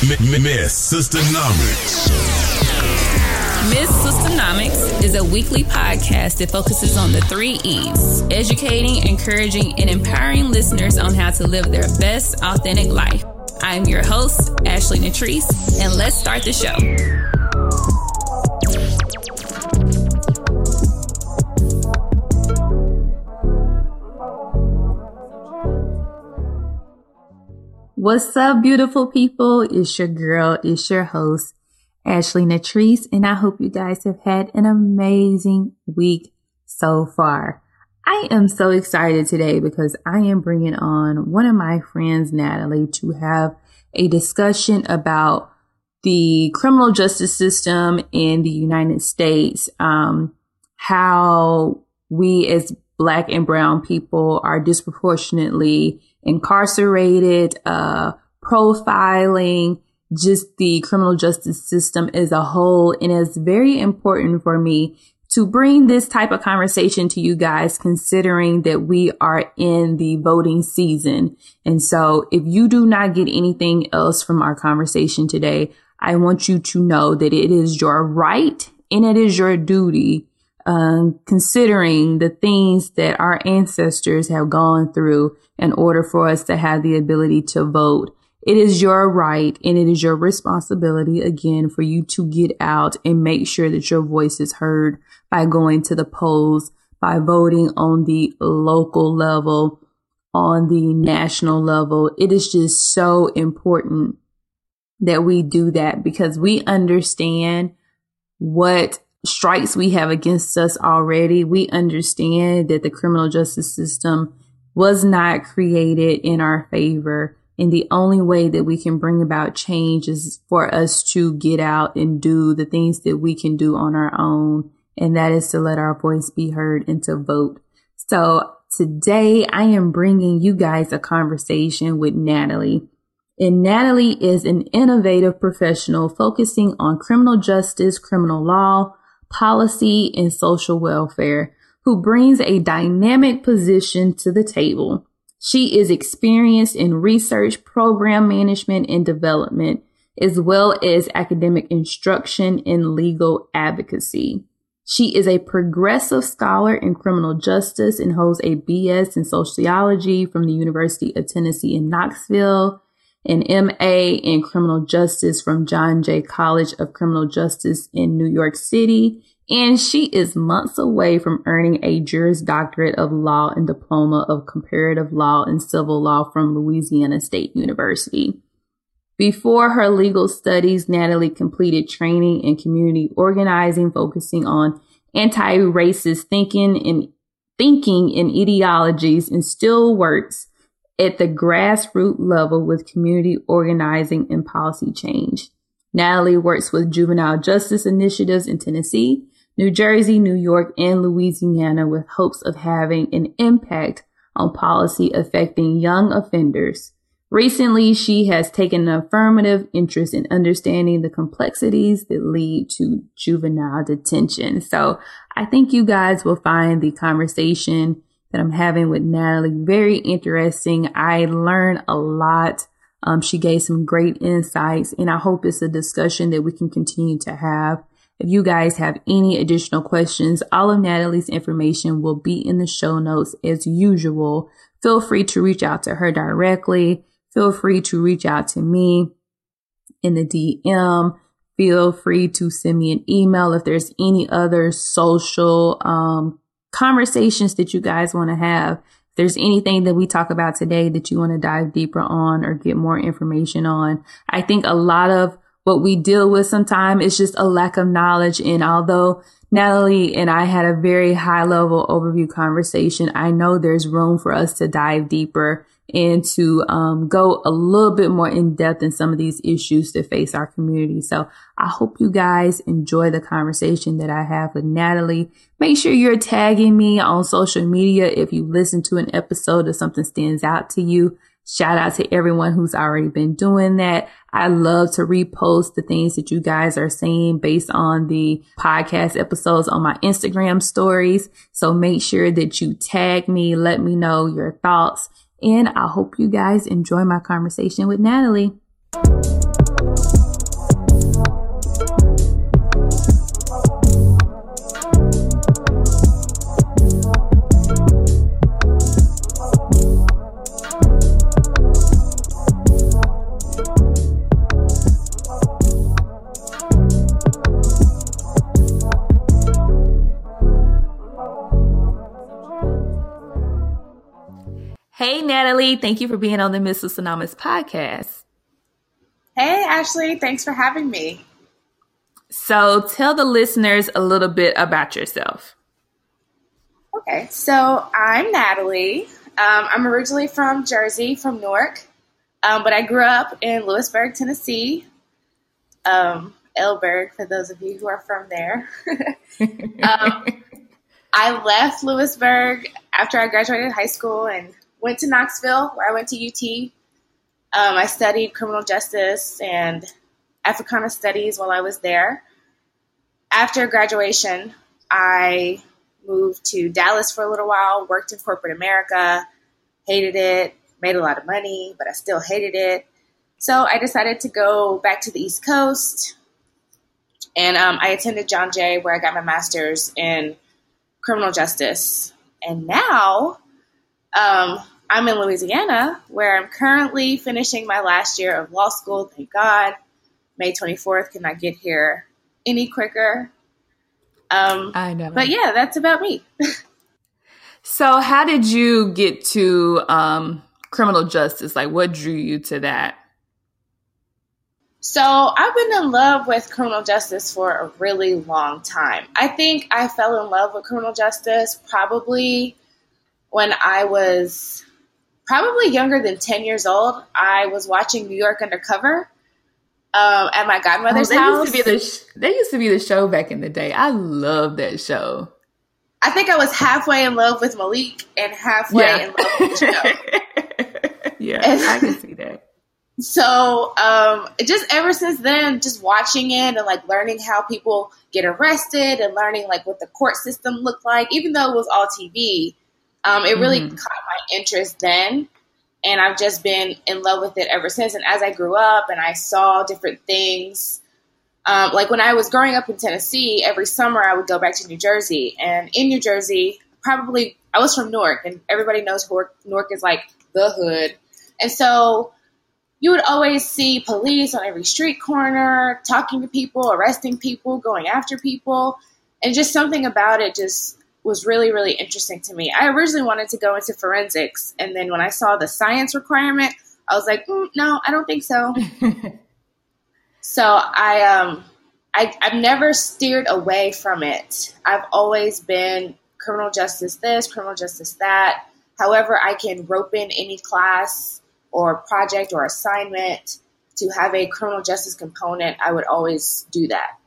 Miss Sistanomics. Miss Sistanomics is a weekly podcast that focuses on the three E's educating, encouraging, and empowering listeners on how to live their best, authentic life. I'm your host, Ashley Natrice, and let's start the show. What's up, beautiful people? It's your girl, it's your host, Ashley Natrice, and I hope you guys have had an amazing week so far. I am so excited today because I am bringing on one of my friends, Natalie, to have a discussion about the criminal justice system in the United States, um, how we as black and brown people are disproportionately incarcerated, uh, profiling, just the criminal justice system as a whole. And it's very important for me to bring this type of conversation to you guys, considering that we are in the voting season. And so if you do not get anything else from our conversation today, I want you to know that it is your right and it is your duty um, considering the things that our ancestors have gone through in order for us to have the ability to vote. It is your right and it is your responsibility again for you to get out and make sure that your voice is heard by going to the polls, by voting on the local level, on the national level. It is just so important that we do that because we understand what strikes we have against us already, we understand that the criminal justice system was not created in our favor. And the only way that we can bring about change is for us to get out and do the things that we can do on our own. And that is to let our voice be heard and to vote. So today I am bringing you guys a conversation with Natalie. And Natalie is an innovative professional focusing on criminal justice, criminal law, policy, and social welfare who brings a dynamic position to the table. She is experienced in research, program management, and development, as well as academic instruction and legal advocacy. She is a progressive scholar in criminal justice and holds a BS in sociology from the University of Tennessee in Knoxville an MA in criminal justice from John Jay College of Criminal Justice in New York City. And she is months away from earning a Juris Doctorate of Law and Diploma of Comparative Law and Civil Law from Louisiana State University. Before her legal studies, Natalie completed training in community organizing, focusing on anti-racist thinking and thinking and ideologies and still works at the grassroots level with community organizing and policy change. Natalie works with juvenile justice initiatives in Tennessee, New Jersey, New York, and Louisiana with hopes of having an impact on policy affecting young offenders. Recently, she has taken an affirmative interest in understanding the complexities that lead to juvenile detention. So I think you guys will find the conversation that I'm having with Natalie. Very interesting. I learned a lot. Um, she gave some great insights and I hope it's a discussion that we can continue to have. If you guys have any additional questions, all of Natalie's information will be in the show notes as usual. Feel free to reach out to her directly. Feel free to reach out to me in the DM. Feel free to send me an email if there's any other social um, conversations that you guys want to have. If there's anything that we talk about today that you want to dive deeper on or get more information on, I think a lot of what we deal with sometimes is just a lack of knowledge. And although Natalie and I had a very high level overview conversation, I know there's room for us to dive deeper and to um, go a little bit more in depth in some of these issues that face our community. So I hope you guys enjoy the conversation that I have with Natalie. Make sure you're tagging me on social media if you listen to an episode or something stands out to you. Shout out to everyone who's already been doing that. I love to repost the things that you guys are saying based on the podcast episodes on my Instagram stories. So make sure that you tag me, let me know your thoughts and I hope you guys enjoy my conversation with Natalie. Hey, Natalie. Thank you for being on the Miss Sistanomics podcast. Hey, Ashley. Thanks for having me. So, tell the listeners a little bit about yourself. Okay, so I'm Natalie. Um, I'm originally from Jersey, from Newark, um, but I grew up in Lewisburg, Tennessee. Um, Elberg, for those of you who are from there. um, I left Lewisburg after I graduated high school and went to Knoxville, where I went to UT. Um, I studied criminal justice and Africana studies while I was there. After graduation, I moved to Dallas for a little while, worked in corporate America, hated it, made a lot of money, but I still hated it. So I decided to go back to the East Coast, and um, I attended John Jay, where I got my master's in criminal justice. And now um, I'm in Louisiana, where I'm currently finishing my last year of law school. Thank God. May 24th Can I get here any quicker. Um, I know. But yeah, that's about me. so, how did you get to um, criminal justice? Like, what drew you to that? So, I've been in love with criminal justice for a really long time. I think I fell in love with criminal justice probably when I was probably younger than 10 years old. I was watching New York Undercover um, at my godmother's oh, house. Used to be the sh- they used to be the show back in the day. I love that show. I think I was halfway in love with Malik and halfway yeah. in love with the show. yeah, and, I can see that. So, um, just ever since then, just watching it and like learning how people get arrested and learning like what the court system looked like, even though it was all TV, um, it really mm-hmm. caught my interest then and I've just been in love with it ever since. And as I grew up and I saw different things, um, like when I was growing up in Tennessee, every summer I would go back to New Jersey. And in New Jersey, probably I was from Newark, and everybody knows Newark, Newark is like the hood. And so you would always see police on every street corner, talking to people, arresting people, going after people. And just something about it just was really, really interesting to me. I originally wanted to go into forensics, and then when I saw the science requirement, I was like, mm, no, I don't think so. so I, um, I, I've never steered away from it. I've always been criminal justice this, criminal justice that. However, I can rope in any class or project or assignment to have a criminal justice component, I would always do that.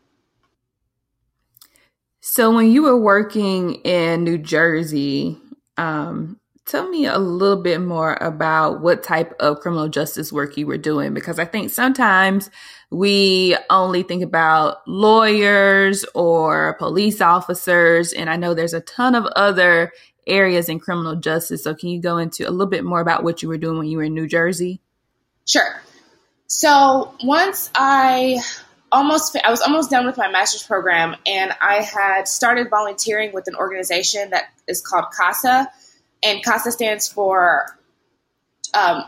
So when you were working in New Jersey, um, tell me a little bit more about what type of criminal justice work you were doing because I think sometimes we only think about lawyers or police officers, and I know there's a ton of other areas in criminal justice. So can you go into a little bit more about what you were doing when you were in New Jersey? Sure. So once I almost I was almost done with my master's program, and I had started volunteering with an organization that is called CASA, and CASA stands for um,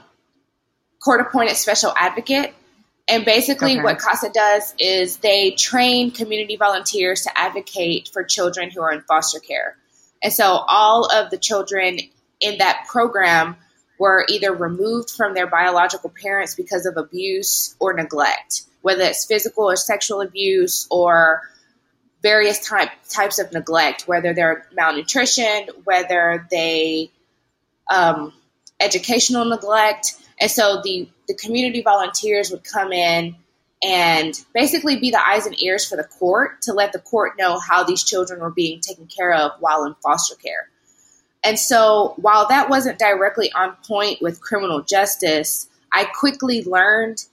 Court Appointed Special Advocate. And basically, okay. what CASA does is they train community volunteers to advocate for children who are in foster care. And so, all of the children in that program were either removed from their biological parents because of abuse or neglect whether it's physical or sexual abuse or various type, types of neglect, whether they're malnutrition, whether they um, educational neglect. And so the, the community volunteers would come in and basically be the eyes and ears for the court to let the court know how these children were being taken care of while in foster care. And so while that wasn't directly on point with criminal justice, I quickly learned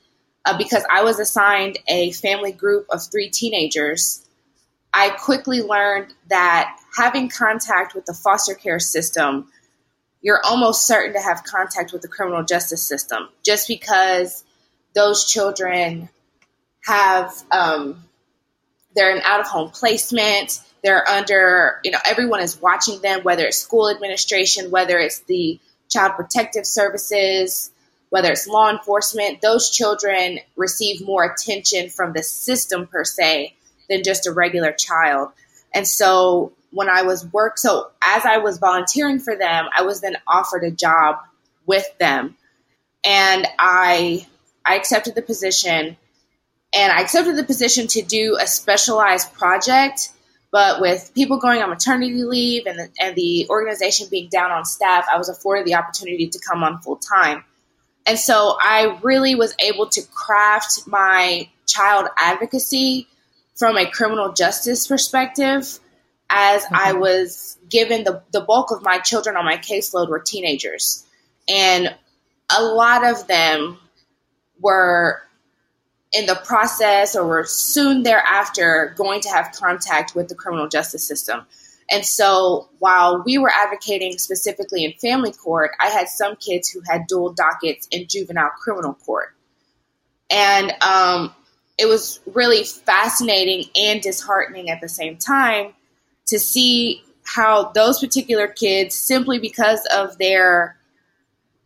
uh, because I was assigned a family group of three teenagers, I quickly learned that having contact with the foster care system, you're almost certain to have contact with the criminal justice system just because those children have, um, they're in out of home placement. They're under, you know, everyone is watching them, whether it's school administration, whether it's the child protective services, whether it's law enforcement, those children receive more attention from the system per se than just a regular child. And so when I was work, so as I was volunteering for them, I was then offered a job with them. And I I accepted the position and I accepted the position to do a specialized project. But with people going on maternity leave and the, and the organization being down on staff, I was afforded the opportunity to come on full time. And so I really was able to craft my child advocacy from a criminal justice perspective as mm-hmm. I was given the, the bulk of my children on my caseload were teenagers. And a lot of them were in the process or were soon thereafter going to have contact with the criminal justice system. And so while we were advocating specifically in family court, I had some kids who had dual dockets in juvenile criminal court. And um, it was really fascinating and disheartening at the same time to see how those particular kids, simply because of their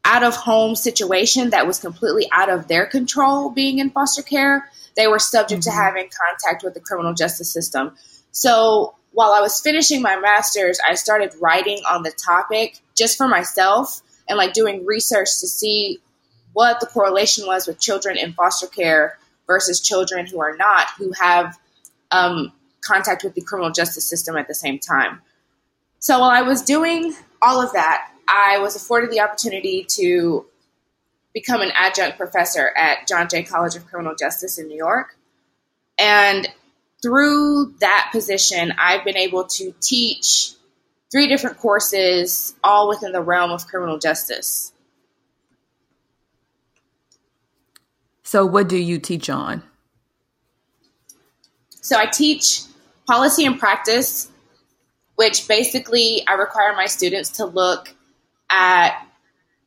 out of home situation that was completely out of their control being in foster care, they were subject mm-hmm. to having contact with the criminal justice system. So while I was finishing my master's, I started writing on the topic just for myself and like doing research to see what the correlation was with children in foster care versus children who are not, who have um, contact with the criminal justice system at the same time. So while I was doing all of that, I was afforded the opportunity to become an adjunct professor at John Jay College of Criminal Justice in New York. And through that position, I've been able to teach three different courses, all within the realm of criminal justice. So, what do you teach on? So, I teach policy and practice, which basically I require my students to look at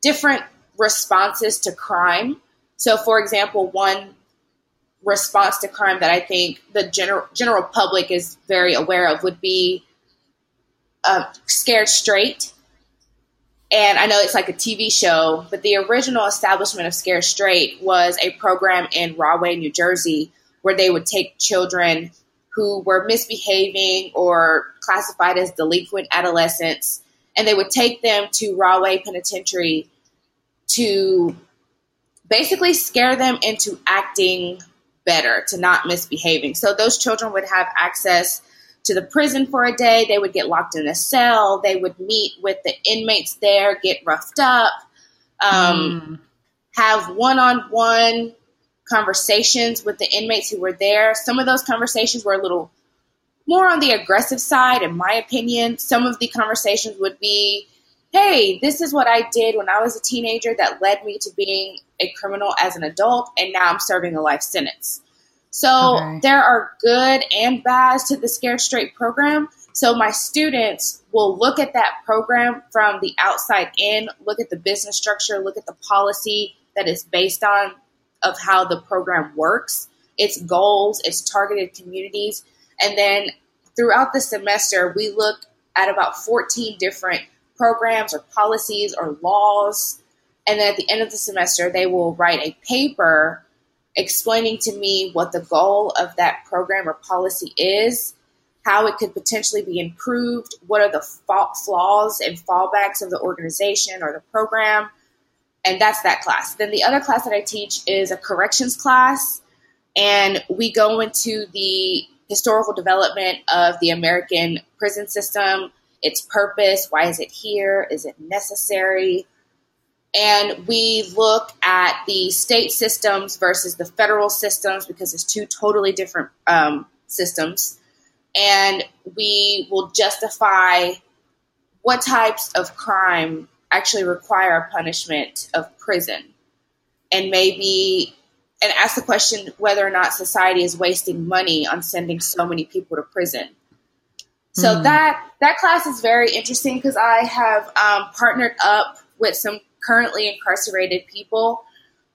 different responses to crime. So, for example, one response to crime that I think the general general public is very aware of would be uh, Scared Straight. And I know it's like a TV show, but the original establishment of Scared Straight was a program in Rahway, New Jersey, where they would take children who were misbehaving or classified as delinquent adolescents and they would take them to Rahway Penitentiary to basically scare them into acting better, to not misbehaving. So those children would have access to the prison for a day. They would get locked in a cell. They would meet with the inmates there, get roughed up, um, mm. have one on one conversations with the inmates who were there. Some of those conversations were a little more on the aggressive side, in my opinion. Some of the conversations would be, hey, this is what I did when I was a teenager that led me to being a criminal as an adult, and now I'm serving a life sentence. So okay. there are good and bads to the Scared Straight program. So my students will look at that program from the outside in, look at the business structure, look at the policy that is based on of how the program works, its goals, its targeted communities, and then throughout the semester, we look at about 14 different programs or policies or laws. And then at the end of the semester, they will write a paper explaining to me what the goal of that program or policy is, how it could potentially be improved, what are the flaws and fallbacks of the organization or the program. And that's that class. Then the other class that I teach is a corrections class. And we go into the historical development of the American prison system, its purpose, why is it here, is it necessary? And we look at the state systems versus the federal systems because it's two totally different um, systems. And we will justify what types of crime actually require a punishment of prison. And maybe and ask the question whether or not society is wasting money on sending so many people to prison. So mm. that that class is very interesting because I have um, partnered up with some currently incarcerated people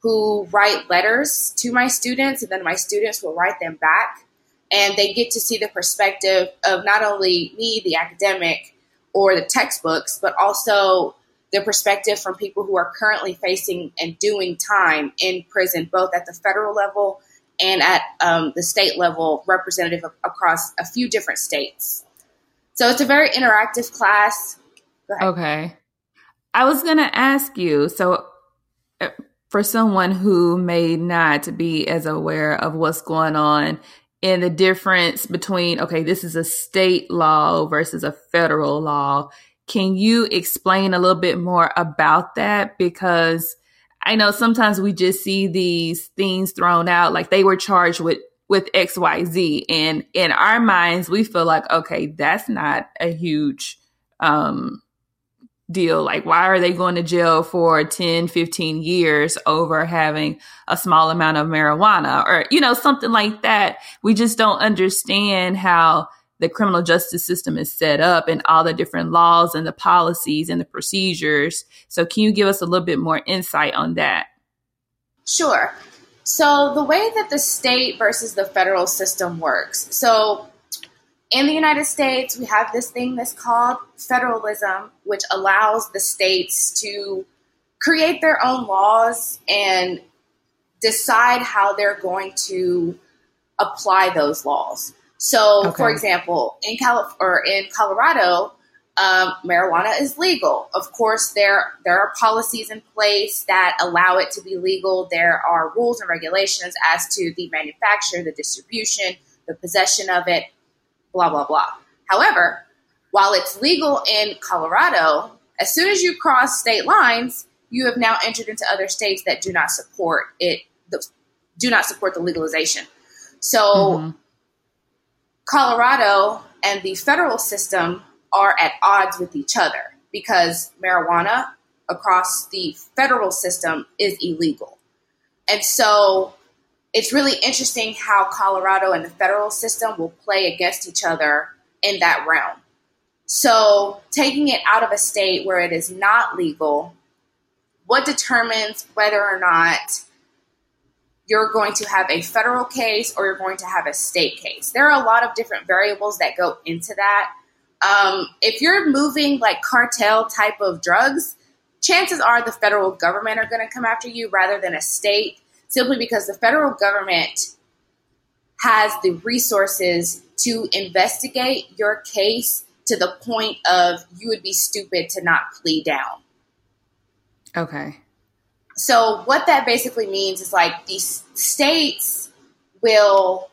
who write letters to my students, and then my students will write them back, and they get to see the perspective of not only me, the academic, or the textbooks, but also the perspective from people who are currently facing and doing time in prison, both at the federal level and at um, the state level, representative of, across a few different states. So it's a very interactive class. Okay. I was going to ask you so, uh, for someone who may not be as aware of what's going on and the difference between, okay, this is a state law versus a federal law, can you explain a little bit more about that? Because I know sometimes we just see these things thrown out like they were charged with with XYZ and in our minds we feel like okay that's not a huge um deal. Like why are they going to jail for 10 15 years over having a small amount of marijuana? Or you know something like that. We just don't understand how the criminal justice system is set up and all the different laws and the policies and the procedures. So, can you give us a little bit more insight on that? Sure. So, the way that the state versus the federal system works. So, in the United States, we have this thing that's called federalism, which allows the states to create their own laws and decide how they're going to apply those laws. So, okay. for example, in Cal or in Colorado, um, marijuana is legal. Of course, there there are policies in place that allow it to be legal. There are rules and regulations as to the manufacture, the distribution, the possession of it, blah blah blah. However, while it's legal in Colorado, as soon as you cross state lines, you have now entered into other states that do not support it. Do not support the legalization. So. Mm-hmm Colorado and the federal system are at odds with each other because marijuana across the federal system is illegal. And so it's really interesting how Colorado and the federal system will play against each other in that realm. So, taking it out of a state where it is not legal, what determines whether or not you're going to have a federal case or you're going to have a state case. There are a lot of different variables that go into that. Um, if you're moving like cartel type of drugs, chances are the federal government are going to come after you rather than a state, simply because the federal government has the resources to investigate your case to the point of you would be stupid to not plea down. Okay. So what that basically means is like these states will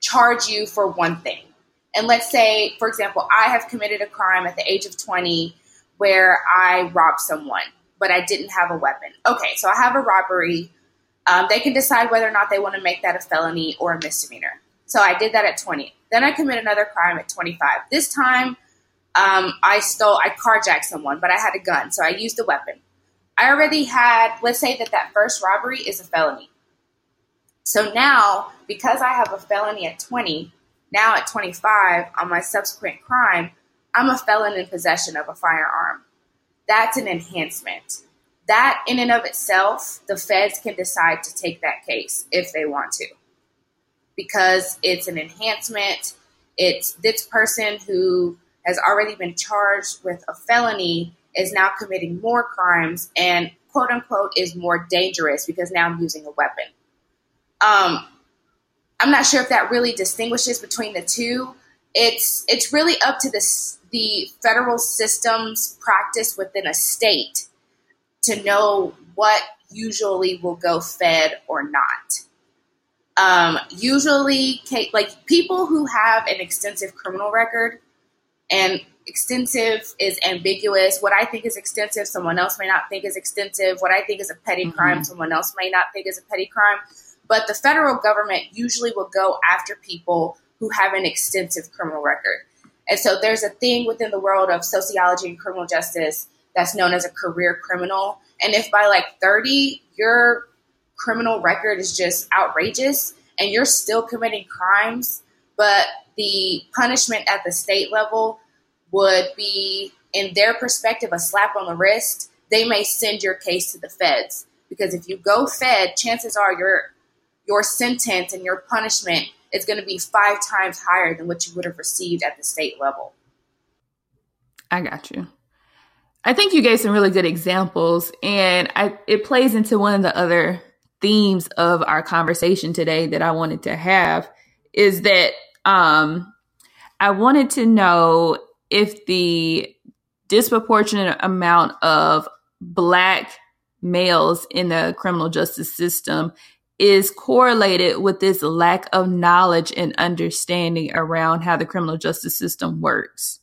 charge you for one thing. And let's say, for example, I have committed a crime at the age of 20 where I robbed someone, but I didn't have a weapon. Okay, so I have a robbery. Um, they can decide whether or not they want to make that a felony or a misdemeanor. So I did that at 20. Then I commit another crime at 25. This time, um, I stole, I carjacked someone, but I had a gun, so I used a weapon. I already had, let's say that that first robbery is a felony. So now, because I have a felony at 20, now at 25 on my subsequent crime, I'm a felon in possession of a firearm. That's an enhancement. That, in and of itself, the feds can decide to take that case if they want to. Because it's an enhancement. It's this person who has already been charged with a felony is now committing more crimes and quote unquote is more dangerous because now I'm using a weapon. Um, I'm not sure if that really distinguishes between the two. It's it's really up to the the federal system's practice within a state to know what usually will go fed or not. Um, usually, like people who have an extensive criminal record, and extensive is ambiguous. What I think is extensive, someone else may not think is extensive. What I think is a petty mm-hmm. crime, someone else may not think is a petty crime. But the federal government usually will go after people who have an extensive criminal record. And so there's a thing within the world of sociology and criminal justice that's known as a career criminal. And if by like 30, your criminal record is just outrageous and you're still committing crimes, but the punishment at the state level would be, in their perspective, a slap on the wrist, they may send your case to the feds. Because if you go fed, chances are your your sentence and your punishment is going to be five times higher than what you would have received at the state level. I got you. I think you gave some really good examples, and I, it plays into one of the other themes of our conversation today that I wanted to have is that um, I wanted to know if the disproportionate amount of black males in the criminal justice system is correlated with this lack of knowledge and understanding around how the criminal justice system works?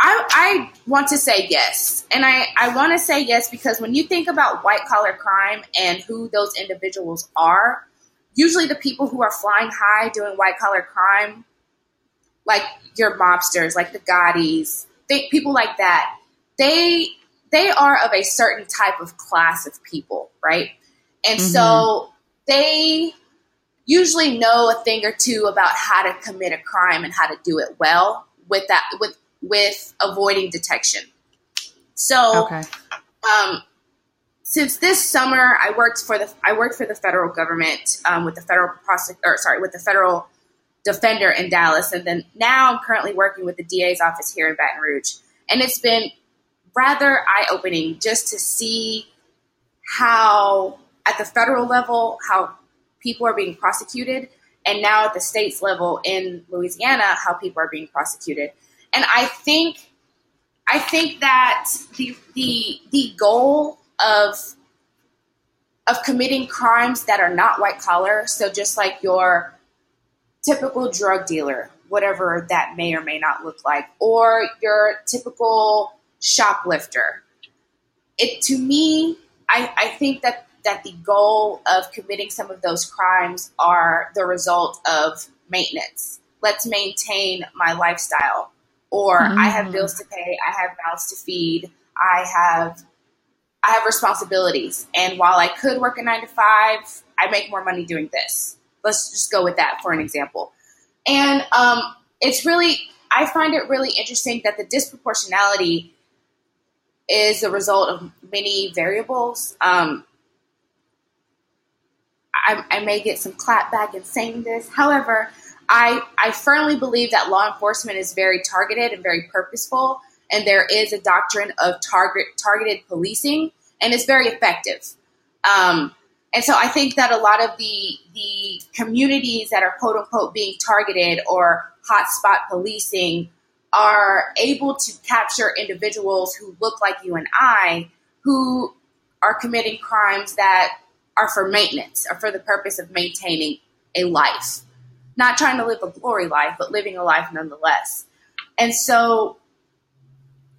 I, I want to say yes. And I, I want to say yes because when you think about white collar crime and who those individuals are, usually the people who are flying high doing white collar crime, like your mobsters, like the Gottis, they, people like that, they they are of a certain type of class of people, right? And mm-hmm. so they usually know a thing or two about how to commit a crime and how to do it well with that with with avoiding detection. So okay. um, since this summer I worked for the I worked for the federal government um, with the federal prosec- or sorry with the federal defender in Dallas and then now I'm currently working with the DA's office here in Baton Rouge and it's been rather eye opening just to see how, at the federal level, how people are being prosecuted, and now at the states level in Louisiana, how people are being prosecuted. And I think, I think that the the the goal of of committing crimes that are not white collar, so just like your typical drug dealer, whatever that may or may not look like, or your typical shoplifter. It to me, I, I think that that the goal of committing some of those crimes are the result of maintenance. Let's maintain my lifestyle. Or mm. I have bills to pay, I have mouths to feed, I have I have responsibilities. And while I could work a nine to five, I make more money doing this. Let's just go with that for an example. And um, it's really, I find it really interesting that the disproportionality is a result of many variables. Um, I, I, may get some clapback in saying this. However, I, I firmly believe that law enforcement is very targeted and very purposeful, and there is a doctrine of target targeted policing, and it's very effective. Um, and so I think that a lot of the the communities that are quote unquote being targeted or hotspot policing are able to capture individuals who look like you and I who are committing crimes that are for maintenance or for the purpose of maintaining a life. Not trying to live a glory life, but living a life nonetheless. And so,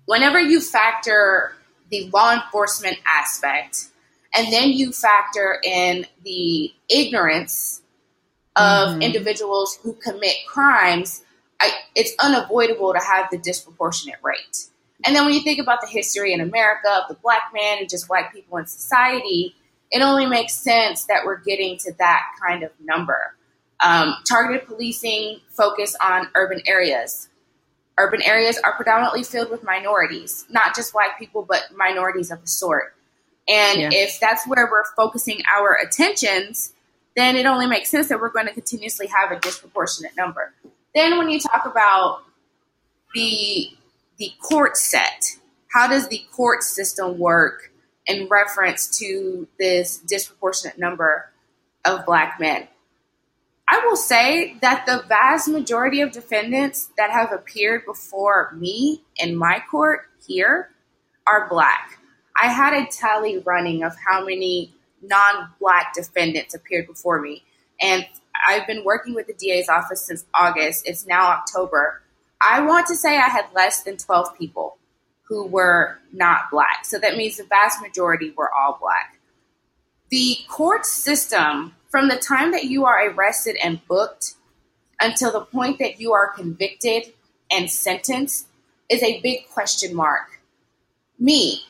whenever you factor the law enforcement aspect, and then you factor in the ignorance of mm-hmm. individuals who commit crimes, I, it's unavoidable to have the disproportionate rate. And then when you think about the history in America of the black man and just white people in society, it only makes sense that we're getting to that kind of number. Um, targeted policing focus on urban areas. Urban areas are predominantly filled with minorities, not just white people, but minorities of the sort. And yeah. if that's where we're focusing our attentions, then it only makes sense that we're going to continuously have a disproportionate number. Then when you talk about the the court set, how does the court system work in reference to this disproportionate number of black men? I will say that the vast majority of defendants that have appeared before me in my court here are black. I had a tally running of how many non black defendants appeared before me. And I've been working with the DA's office since August. It's now October. I want to say I had less than 12 people who were not black. So that means the vast majority were all black. The court system, from the time that you are arrested and booked until the point that you are convicted and sentenced, is a big question mark. Me,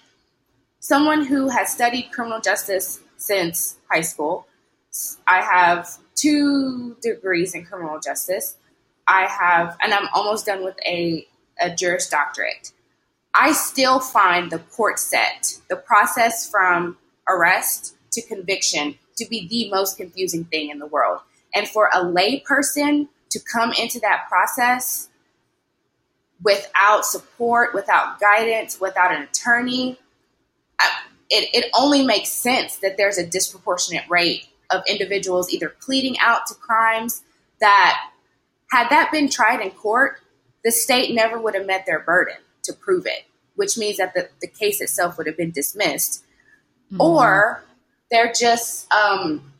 someone who has studied criminal justice since high school, I have two degrees in criminal justice. I have, and I'm almost done with a, a Juris Doctorate. I still find the court set, the process from arrest to conviction, to be the most confusing thing in the world. And for a lay person to come into that process without support, without guidance, without an attorney, it, it only makes sense that there's a disproportionate rate of individuals either pleading out to crimes that, had that been tried in court, the state never would have met their burden. to prove it, which means that the, the case itself would have been dismissed. Mm-hmm. Or they're just um,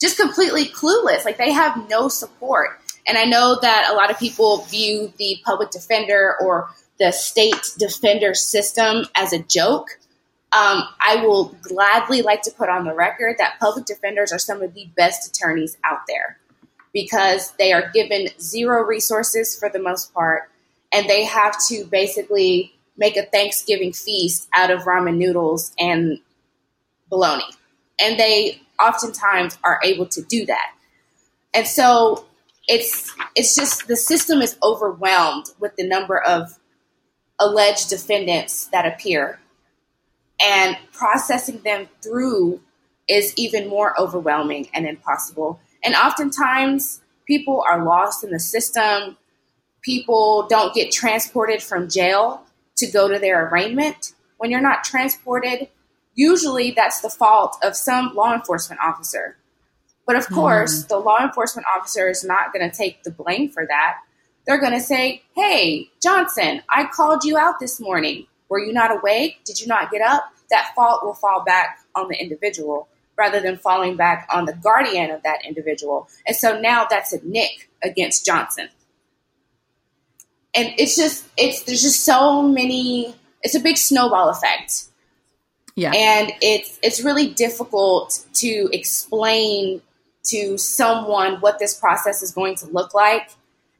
just completely clueless. Like they have no support. And I know that a lot of people view the public defender or the state defender system as a joke. Um, I will gladly like to put on the record that public defenders are some of the best attorneys out there because they are given zero resources for the most part, and they have to basically make a Thanksgiving feast out of ramen noodles and bologna. And they oftentimes are able to do that. And so it's it's just the system is overwhelmed with the number of alleged defendants that appear and processing them through is even more overwhelming and impossible. And oftentimes people are lost in the system. People don't get transported from jail to go to their arraignment. When you're not transported, usually that's the fault of some law enforcement officer. But of course, mm. the law enforcement officer is not going to take the blame for that. They're going to say, Hey, Johnson, I called you out this morning. Were you not awake? Did you not get up? That fault will fall back on the individual rather than falling back on the guardian of that individual. And so now that's a nick against Johnson. And it's just, it's, there's just so many, it's a big snowball effect yeah. And it's it's really difficult to explain to someone what this process is going to look like.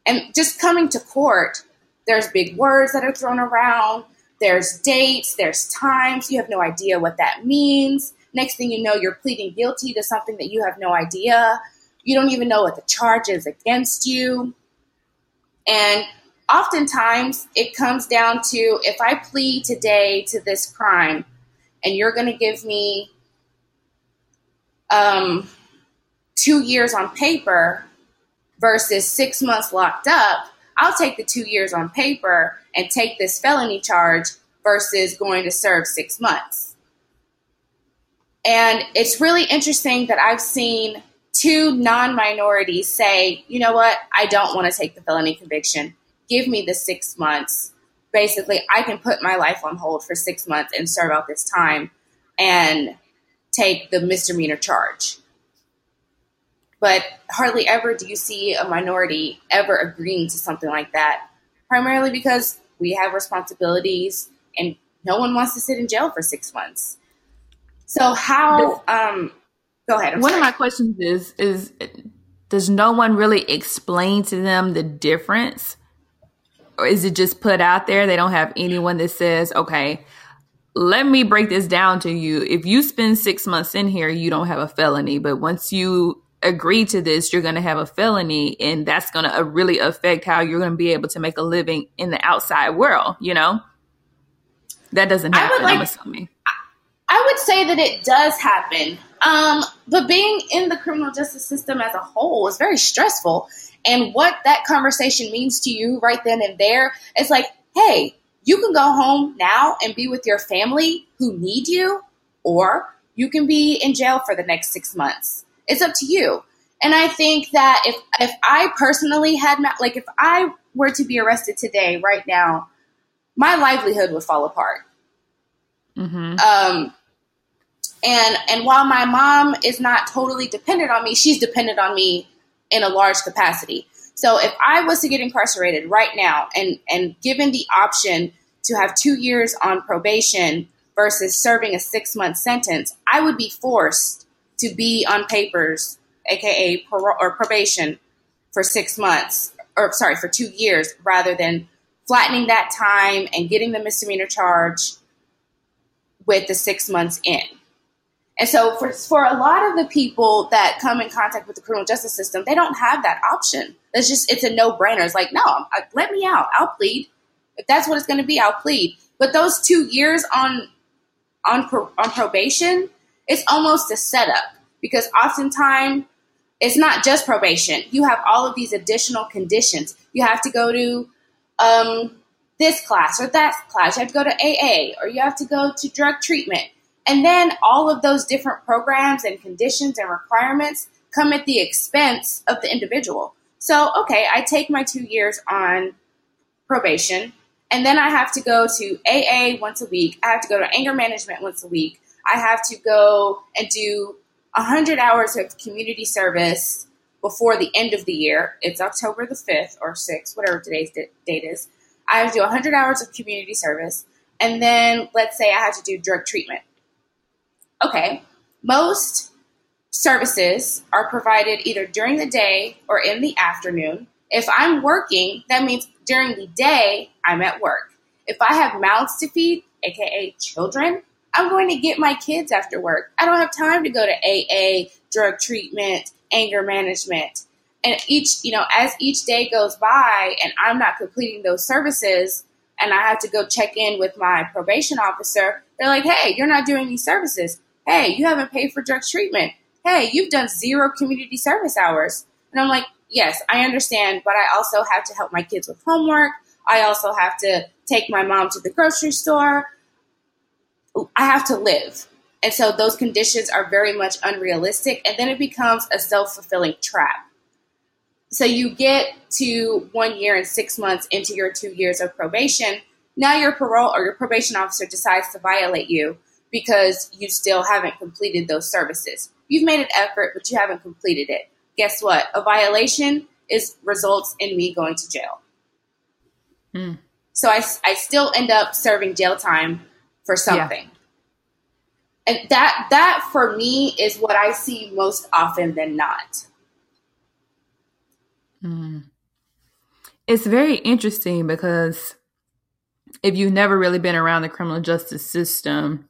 And just coming to court, there's big words that are thrown around, there's dates, there's times, you have no idea what that means. Next thing you know, you're pleading guilty to something that you have no idea. You don't even know what the charge is against you. And oftentimes it comes down to if I plead today to this crime, and you're going to give me um, two years on paper versus six months locked up, I'll take the two years on paper and take this felony charge versus going to serve six months. And it's really interesting that I've seen two non minorities say, you know what, I don't want to take the felony conviction. Give me the six months basically I can put my life on hold for six months and serve out this time and take the misdemeanor charge. But hardly ever do you see a minority ever agreeing to something like that, primarily because we have responsibilities and no one wants to sit in jail for six months. So how um go ahead. I'm one sorry. of my questions is is does no one really explain to them the difference or is it just put out there? They don't have anyone that says, okay, let me break this down to you. If you spend six months in here, you don't have a felony. But once you agree to this, you're going to have a felony. And that's going to uh, really affect how you're going to be able to make a living in the outside world, you know? That doesn't happen, like, I'm assuming. I would say that it does happen. Um, but being in the criminal justice system as a whole is very stressful. And what that conversation means to you right then and there is like, hey, you can go home now and be with your family who need you, or you can be in jail for the next six months. It's up to you. And I think that if if I personally had like if I were to be arrested today, right now, my livelihood would fall apart. Mm-hmm. Um, and and while my mom is not totally dependent on me, she's dependent on me in a large capacity. So if I was to get incarcerated right now and, and given the option to have two years on probation versus serving a six month sentence, I would be forced to be on papers, aka parole or probation, for six months, or sorry, for two years, rather than flattening that time and getting the misdemeanor charge with the six months in. And so for, for a lot of the people that come in contact with the criminal justice system, they don't have that option. It's just, it's a no brainer. It's like, no, let me out. I'll plead. If that's what it's going to be, I'll plead. But those two years on, on, on probation, it's almost a setup because oftentimes it's not just probation. You have all of these additional conditions. You have to go to um, this class or that class. You have to go to AA or you have to go to drug treatment and then all of those different programs and conditions and requirements come at the expense of the individual. So, okay, I take my two years on probation, And then I have to go to AA once a week. I have to go to anger management once a week. I have to go and do 100 hours of community service before the end of the year. It's October the 5th or 6th, whatever today's date is. I have to do 100 hours of community service. And then let's say I have to do drug treatment. Okay, most services are provided either during the day or in the afternoon. If I'm working, that means during the day, I'm at work. If I have mouths to feed, aka children, I'm going to get my kids after work. I don't have time to go to AA, drug treatment, anger management. And each, you know, as each day goes by and I'm not completing those services and I have to go check in with my probation officer, they're like, hey, you're not doing these services. Hey, you haven't paid for drug treatment. Hey, you've done zero community service hours. And I'm like, yes, I understand, but I also have to help my kids with homework. I also have to take my mom to the grocery store. I have to live. And so those conditions are very much unrealistic. And then it becomes a self fulfilling trap. So you get to one year and six months into your two years of probation. Now your parole or your probation officer decides to violate you because you still haven't completed those services. You've made an effort, but you haven't completed it. Guess what? A violation is results in me going to jail. Mm. So I, I still end up serving jail time for something. Yeah. And that that for me is what I see most often than not. Mm. It's very interesting because if you've never really been around the criminal justice system,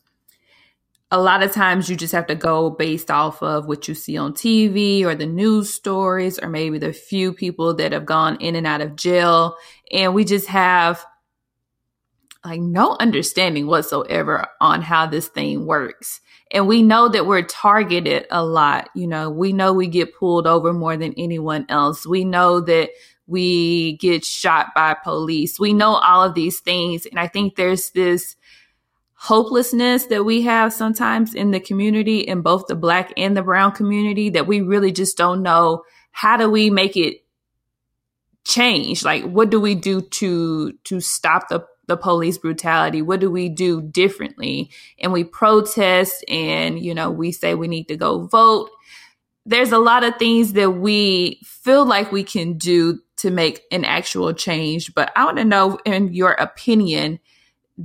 a lot of times you just have to go based off of what you see on TV or the news stories, or maybe the few people that have gone in and out of jail. And we just have like no understanding whatsoever on how this thing works. And we know that we're targeted a lot. You know, we know we get pulled over more than anyone else. We know that we get shot by police. We know all of these things. And I think there's this hopelessness that we have sometimes in the community, in both the black and the brown community, that we really just don't know how do we make it change? Like, what do we do to, to stop the the police brutality? What do we do differently? And we protest and, you know, we say we need to go vote. There's a lot of things that we feel like we can do to make an actual change. But I want to know, in your opinion,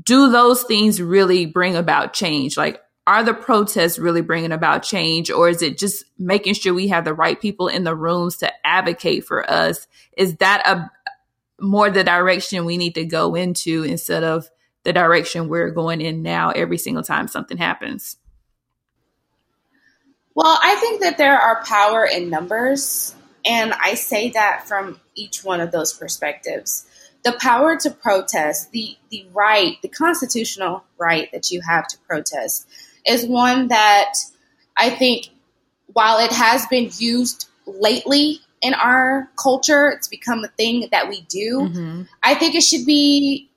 do those things really bring about change? Like, are the protests really bringing about change or is it just making sure we have the right people in the rooms to advocate for us is that a, more the direction we need to go into instead of the direction we're going in now every single time something happens? Well, I think that there are power in numbers, and I say that from each one of those perspectives. The power to protest, the, the right, the constitutional right that you have to protest, is one that I think, while it has been used lately in our culture. It's become a thing that we do. Mm-hmm. I think it should be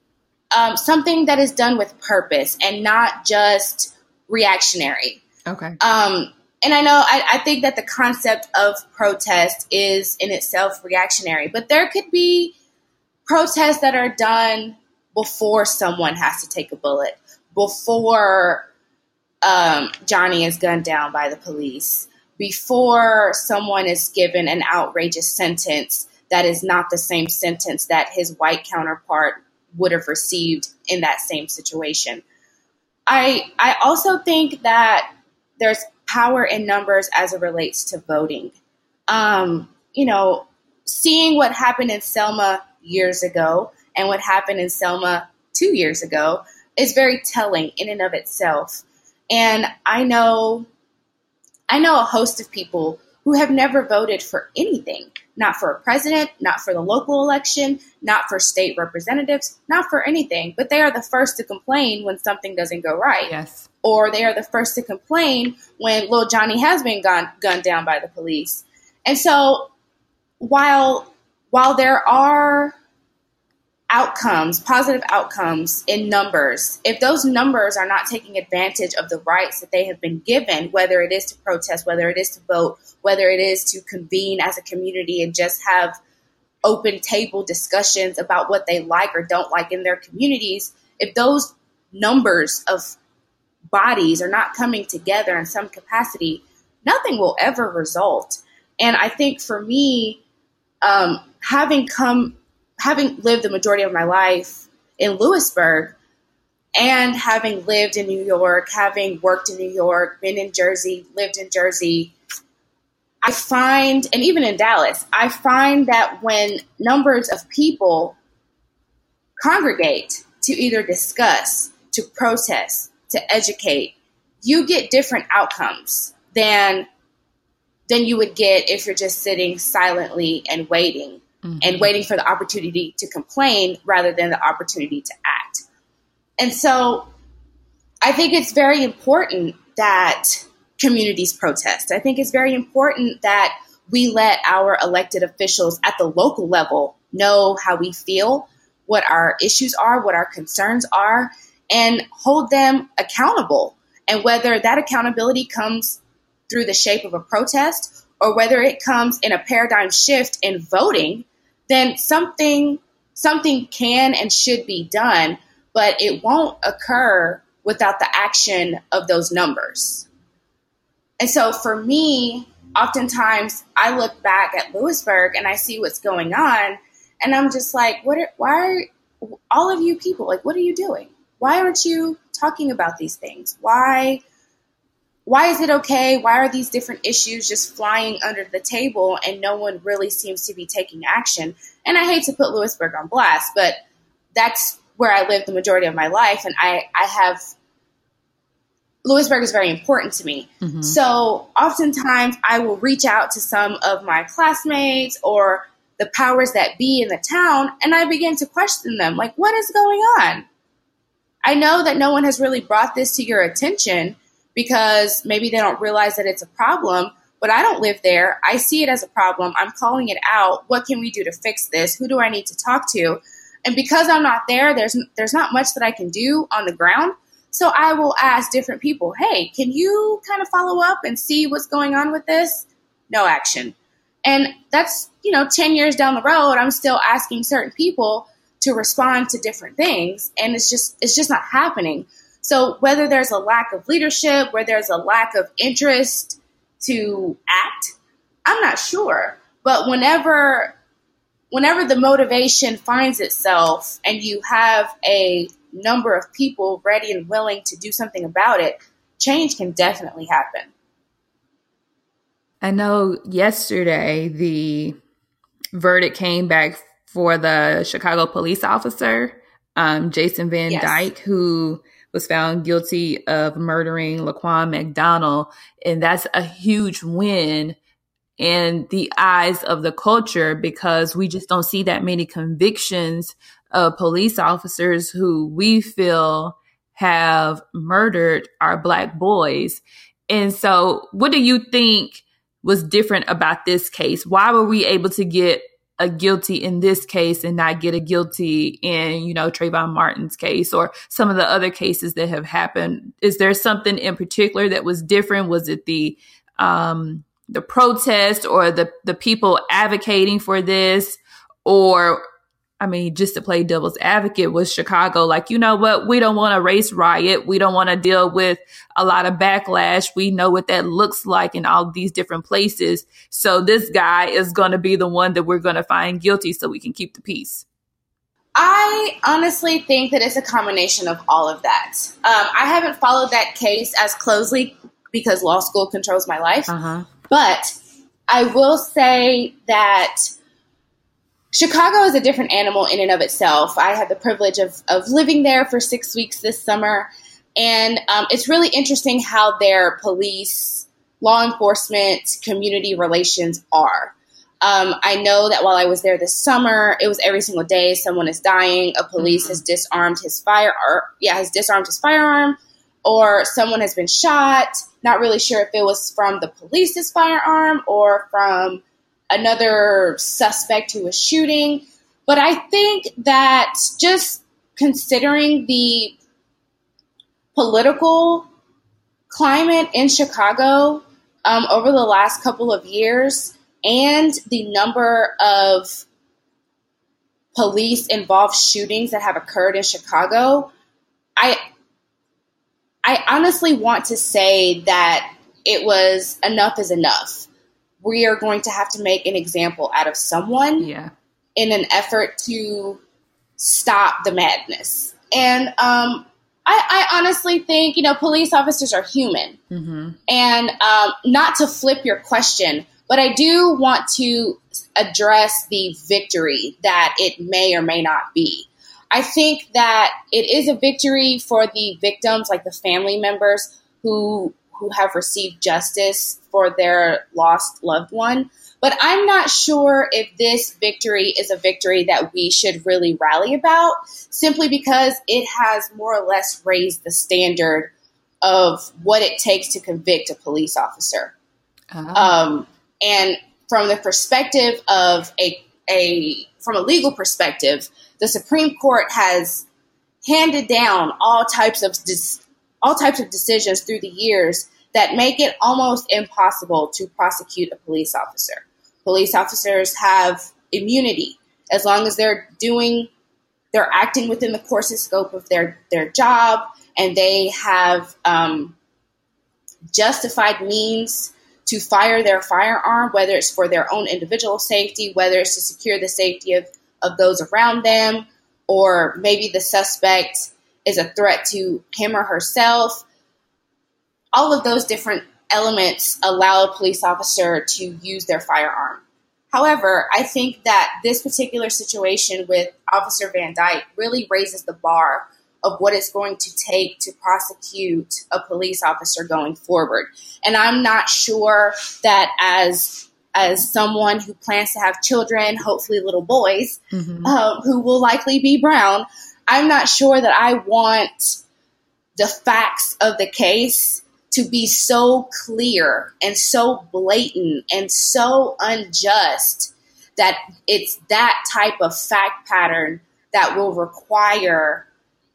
um, something that is done with purpose and not just reactionary. Okay. Um, and I know I, I, think that the concept of protest is in itself reactionary, but there could be protests that are done before someone has to take a bullet, before um, Johnny is gunned down by the police, before someone is given an outrageous sentence that is not the same sentence that his white counterpart would have received in that same situation. I I also think that there's power in numbers as it relates to voting. Um, you know, seeing what happened in Selma years ago and what happened in Selma two years ago is very telling in and of itself. And I know I know a host of people who have never voted for anything not for a president, not for the local election, not for state representatives, not for anything. But they are the first to complain when something doesn't go right. Yes. Or they are the first to complain when little Johnny has been gone, gunned down by the police. And so while while there are outcomes, positive outcomes in numbers, if those numbers are not taking advantage of the rights that they have been given, whether it is to protest, whether it is to vote, whether it is to convene as a community and just have open table discussions about what they like or don't like in their communities, if those numbers of bodies are not coming together in some capacity, nothing will ever result. And I think for me, um, having come, having lived the majority of my life in Lewisburg, and having lived in New York, having worked in New York, been in Jersey, lived in Jersey, I find, and even in Dallas, I find that when numbers of people congregate to either discuss, to protest, to educate, you get different outcomes than than you would get if you're just sitting silently and waiting mm-hmm. and waiting for the opportunity to complain rather than the opportunity to act. And so I think it's very important that communities protest. I think it's very important that we let our elected officials at the local level know how we feel, what our issues are, what our concerns are, and hold them accountable. And whether that accountability comes through the shape of a protest or whether it comes in a paradigm shift in voting, then something something can and should be done but it won't occur without the action of those numbers. And so for me, oftentimes I look back at Lewisburg and I see what's going on, and I'm just like, what? Are, why are all of you people like? What are you doing? Why aren't you talking about these things? Why? Why is it okay? Why are these different issues just flying under the table and no one really seems to be taking action? And I hate to put Lewisburg on blast, but that's where I live the majority of my life, and I I have Lewisburg is very important to me. Mm-hmm. So oftentimes I will reach out to some of my classmates or the powers that be in the town, and I begin to question them, like, what is going on? I know that no one has really brought this to your attention because maybe they don't realize that it's a problem, but I don't live there. I see it as a problem. I'm calling it out. What can we do to fix this? Who do I need to talk to? And because I'm not there, there's there's not much that I can do on the ground. So I will ask different people, "Hey, can you kind of follow up and see what's going on with this?" No action. And that's, you know, 10 years down the road, I'm still asking certain people to respond to different things and it's just it's just not happening. So whether there's a lack of leadership, where there's a lack of interest to act, I'm not sure. But whenever whenever the motivation finds itself and you have a number of people ready and willing to do something about it, change can definitely happen. I know yesterday the verdict came back for the Chicago police officer, um, Jason Van yes. Dyke, who was found guilty of murdering Laquan McDonald. And that's a huge win in the eyes of the culture because we just don't see that many convictions of police officers who we feel have murdered our black boys. And so, what do you think was different about this case? Why were we able to get a guilty in this case and not get a guilty in, you know, Trayvon Martin's case or some of the other cases that have happened? Is there something in particular that was different? Was it the um, the protest or the the people advocating for this or I mean, just to play devil's advocate was Chicago, like, you know what? We don't want a race riot. We don't want to deal with a lot of backlash. We know what that looks like in all these different places. So this guy is going to be the one that we're going to find guilty so we can keep the peace. I honestly think that it's a combination of all of that. Um, I haven't followed that case as closely because law school controls my life. Uh-huh. But I will say that Chicago is a different animal in and of itself. I had the privilege of, of living there for six weeks this summer, and um, it's really interesting how their police, law enforcement, community relations are. Um, I know that while I was there this summer, it was every single day someone is dying. A police mm-hmm. has disarmed his fire, or, yeah, has disarmed his firearm, or someone has been shot not really sure if it was from the police's firearm or from another suspect who was shooting. But I think that just considering the political climate in Chicago um, over the last couple of years and the number of police involved shootings that have occurred in Chicago, I I honestly want to say that it was enough is enough. We are going to have to make an example out of someone Yeah. in an effort to stop the madness. And um, I, I honestly think, you know, police officers are human. Mm-hmm. And um, not to flip your question, but I do want to address the victory that it may or may not be. I think that it is a victory for the victims, like the family members who who have received justice for their lost loved one. But I'm not sure if this victory is a victory that we should really rally about, simply because it has more or less raised the standard of what it takes to convict a police officer. Ah. Um, and from the perspective of a, a from a legal perspective, the Supreme Court has handed down all types of dis, all types of decisions through the years that make it almost impossible to prosecute a police officer. Police officers have immunity as long as they're doing they're acting within the course and scope of their their job and they have um, justified means to fire their firearm, whether it's for their own individual safety, whether it's to secure the safety of, of those around them, or maybe the suspect is a threat to him or herself. All of those different elements allow a police officer to use their firearm. However, I think that this particular situation with Officer Van Dyke really raises the bar of what it's going to take to prosecute a police officer going forward. And I'm not sure that as as someone who plans to have children, hopefully little boys, Mhm. um, who will likely be brown, I'm not sure that I want the facts of the case to be so clear and so blatant and so unjust that it's that type of fact pattern that will require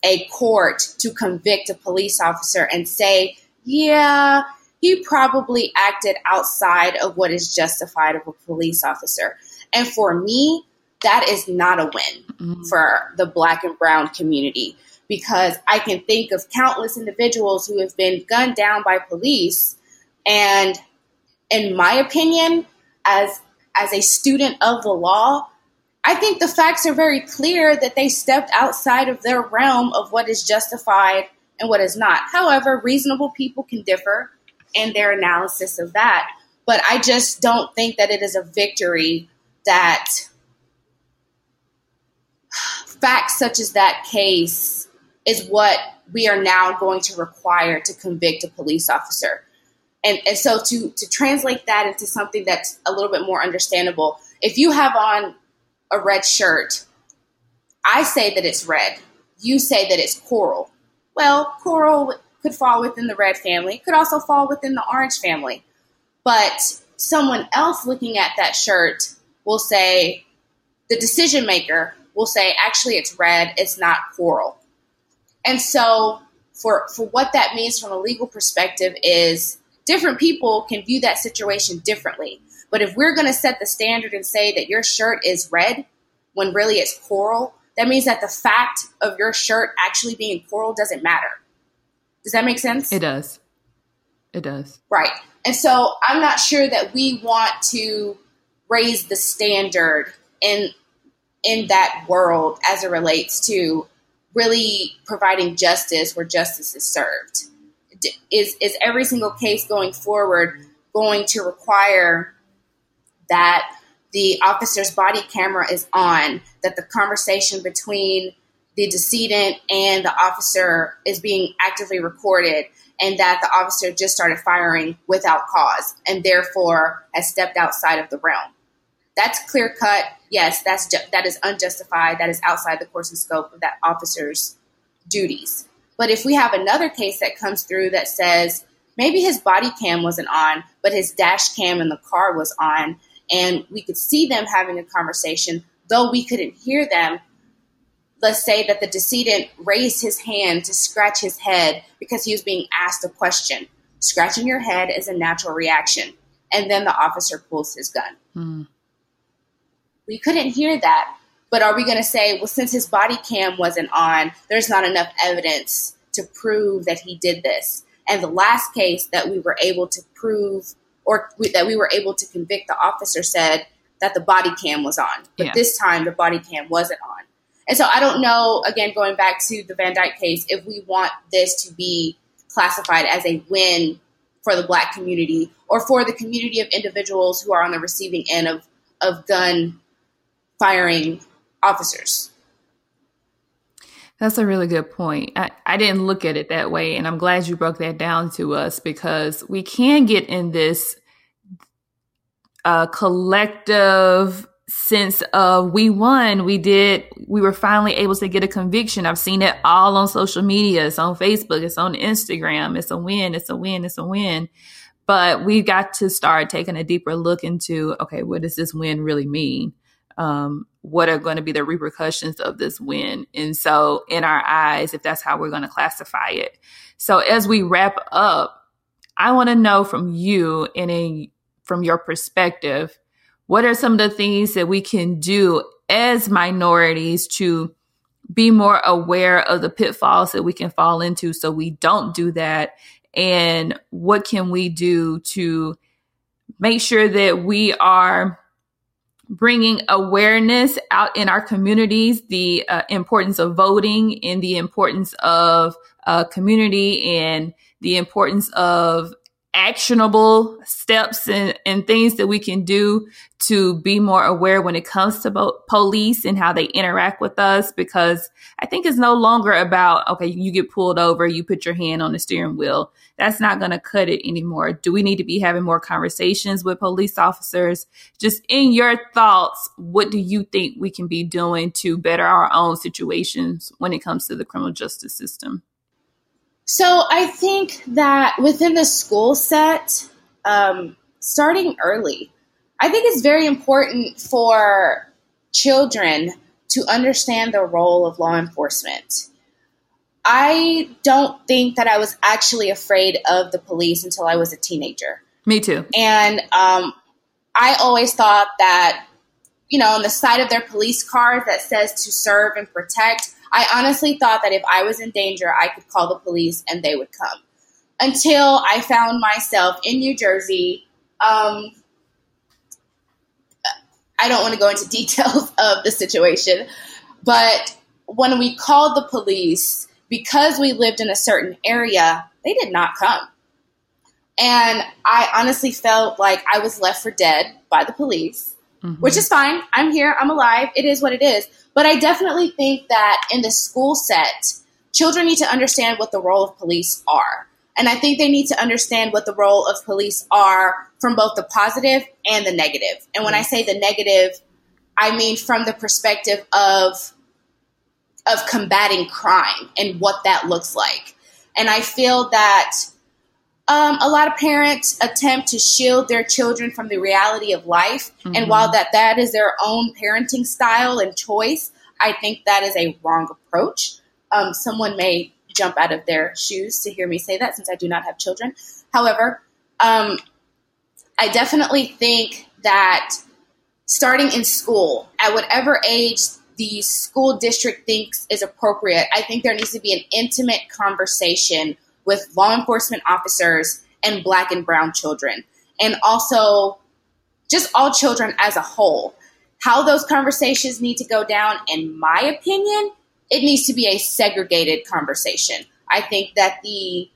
a court to convict a police officer and say, yeah, he probably acted outside of what is justified of a police officer. And for me, that is not a win Mhm. for the black and brown community because I can think of countless individuals who have been gunned down by police and in my opinion as as a student of the law I think the facts are very clear that they stepped outside of their realm of what is justified and what is not. However, reasonable people can differ in their analysis of that. But I just don't think that it is a victory that facts such as that case is what we are now going to require to convict a police officer. And, and so to, to translate that into something that's a little bit more understandable, if you have on a red shirt, I say that it's red. You say that it's coral. Well, coral could fall within the red family, could also fall within the orange family. But someone else looking at that shirt will say, the decision maker will say, actually, it's red, it's not coral. And so, for, for what that means from a legal perspective, is different people can view that situation differently. But if we're going to set the standard and say that your shirt is red when really it's coral, that means that the fact of your shirt actually being coral doesn't matter. Does that make sense? It does. It does. Right. And so I'm not sure that we want to raise the standard in in that world as it relates to really providing justice where justice is served. Is is every single case going forward going to require that the officer's body camera is on, that the conversation between the decedent and the officer is being actively recorded, and that the officer just started firing without cause and therefore has stepped outside of the realm. That's clear cut. Yes, that's ju- that is unjustified. That is outside the course and scope of that officer's duties. But if we have another case that comes through that says maybe his body cam wasn't on, but his dash cam in the car was on, and we could see them having a conversation, though we couldn't hear them. Let's say that the decedent raised his hand to scratch his head because he was being asked a question. Scratching your head is a natural reaction. And then the officer pulls his gun. Mm. We couldn't hear that, But are we going to say, well, since his body cam wasn't on, there's not enough evidence to prove that he did this? And the last case that we were able to prove or we, that we were able to convict the officer said that the body cam was on. But yeah. this time the body cam wasn't on. And so I don't know, again, going back to the Van Dyke case, if we want this to be classified as a win for the black community or for the community of individuals who are on the receiving end of, of gun firing officers. That's a really good point. I, I didn't look at it that way, and I'm glad you broke that down to us because we can get in this uh, collective sense of we won, we did, we were finally able to get a conviction. I've seen it all on social media. It's on Facebook, it's on Instagram. It's a win, it's a win, it's a win. But we've got to start taking a deeper look into okay, what does this win really mean? Um, what are going to be the repercussions of this win? And so, in our eyes, if that's how we're going to classify it. So, as we wrap up, I want to know from you and in, from your perspective, what are some of the things that we can do as minorities to be more aware of the pitfalls that we can fall into so we don't do that? And what can we do to make sure that we are bringing awareness out in our communities, the uh, importance of voting and the importance of uh, community and the importance of actionable steps and, and things that we can do to be more aware when it comes to bo- police and how they interact with us because I think it's no longer about, okay, you get pulled over, you put your hand on the steering wheel. That's not going to cut it anymore. Do we need to be having more conversations with police officers? Just in your thoughts, what do you think we can be doing to better our own situations when it comes to the criminal justice system? So I think that within the school set, um, starting early, I think it's very important for children to understand the role of law enforcement. I don't think that I was actually afraid of the police until I was a teenager. Me too. And um, I always thought that, you know, on the side of their police cars that says to serve and protect, I honestly thought that if I was in danger, I could call the police and they would come. Until I found myself in New Jersey. Um, I don't want to go into details of the situation, but when we called the police, because we lived in a certain area, they did not come. And I honestly felt like I was left for dead by the police, mm-hmm. which is fine. I'm here, I'm alive, it is what it is. But I definitely think that in the school set, children need to understand what the role of police are. And I think they need to understand what the role of police are from both the positive and the negative. And when I say the negative, I mean from the perspective of of combating crime and what that looks like. And I feel that um, a lot of parents attempt to shield their children from the reality of life. Mm-hmm. And while that that is their own parenting style and choice, I think that is a wrong approach. Um, someone may jump out of their shoes to hear me say that since I do not have children. However, um, I definitely think that starting in school at whatever age the school district thinks is appropriate, I think there needs to be an intimate conversation with law enforcement officers and black and brown children, and also just all children as a whole. How those conversations need to go down, in my opinion, it needs to be a segregated conversation. I think that the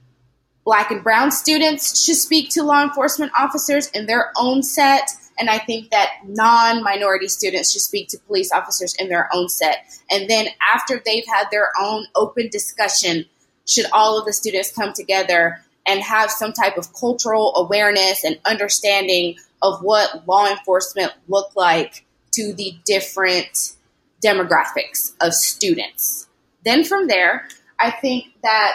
black and brown students should speak to law enforcement officers in their own set. And I think that non minority students should speak to police officers in their own set. And then after they've had their own open discussion should all of the students come together and have some type of cultural awareness and understanding of what law enforcement look like to the different demographics of students. Then from there, I think that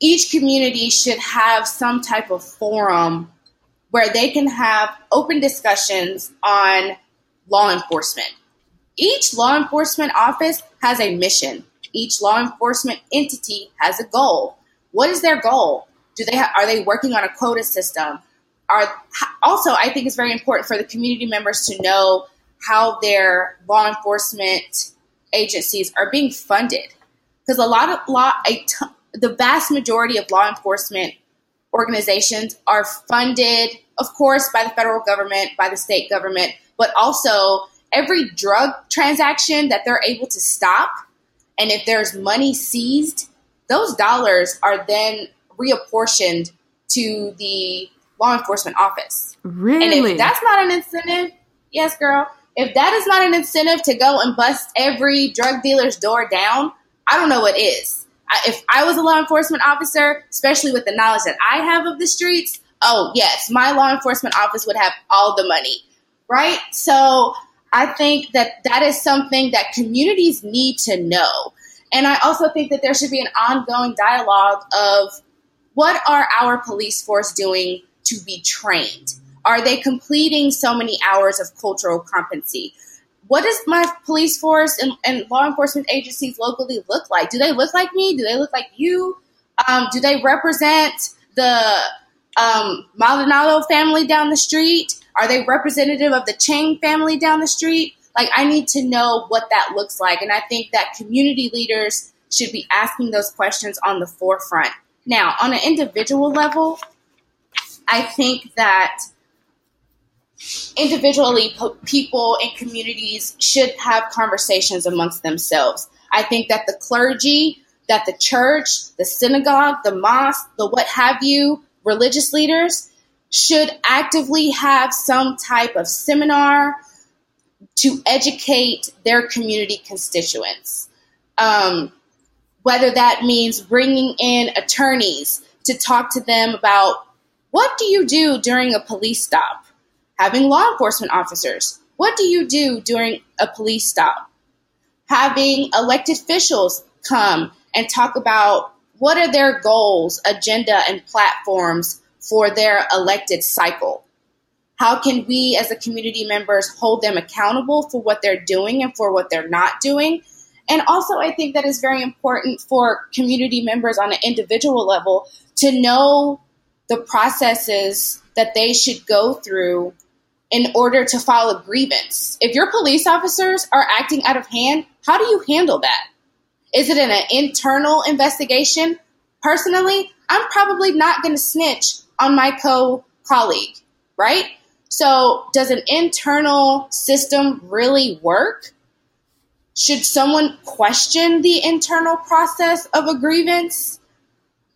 each community should have some type of forum where they can have open discussions on law enforcement. Each law enforcement office has a mission each law enforcement entity has a goal. What is their goal? Do they ha- are they working on a quota system? Are also I think it's very important for the community members to know how their law enforcement agencies are being funded. Because a lot of law, a t- the vast majority of law enforcement organizations are funded, of course, by the federal government, by the state government, but also every drug transaction that they're able to stop. And if there's money seized, those dollars are then reapportioned to the law enforcement office. Really? And if that's not an incentive, yes, girl, if that is not an incentive to go and bust every drug dealer's door down, I don't know what is. I, if I was a law enforcement officer, especially with the knowledge that I have of the streets, oh, yes, my law enforcement office would have all the money, right? So I think that that is something that communities need to know. And I also think that there should be an ongoing dialogue of what are our police force doing to be trained? Are they completing so many hours of cultural competency? What does my police force and, and law enforcement agencies locally look like? Do they look like me? Do they look like you? Um, do they represent the um, Maldonado family down the street? Are they representative of the Chang family down the street? Like, I need to know what that looks like. And I think that community leaders should be asking those questions on the forefront. Now, on an individual level, I think that individually people and communities should have conversations amongst themselves. I think that the clergy, that the church, the synagogue, the mosque, the what have you, religious leaders should actively have some type of seminar to educate their community constituents. Um, whether that means bringing in attorneys to talk to them about what do you do during a police stop? Having law enforcement officers. What do you do during a police stop? Having elected officials come and talk about what are their goals, agenda, and platforms for their elected cycle? How can we as a community members hold them accountable for what they're doing and for what they're not doing? And also, I think that is very important for community members on an individual level to know the processes that they should go through in order to file a grievance. If your police officers are acting out of hand, how do you handle that? Is it an internal investigation? Personally, I'm probably not going to snitch on my co colleague, right? So, does an internal system really work? Should someone question the internal process of a grievance?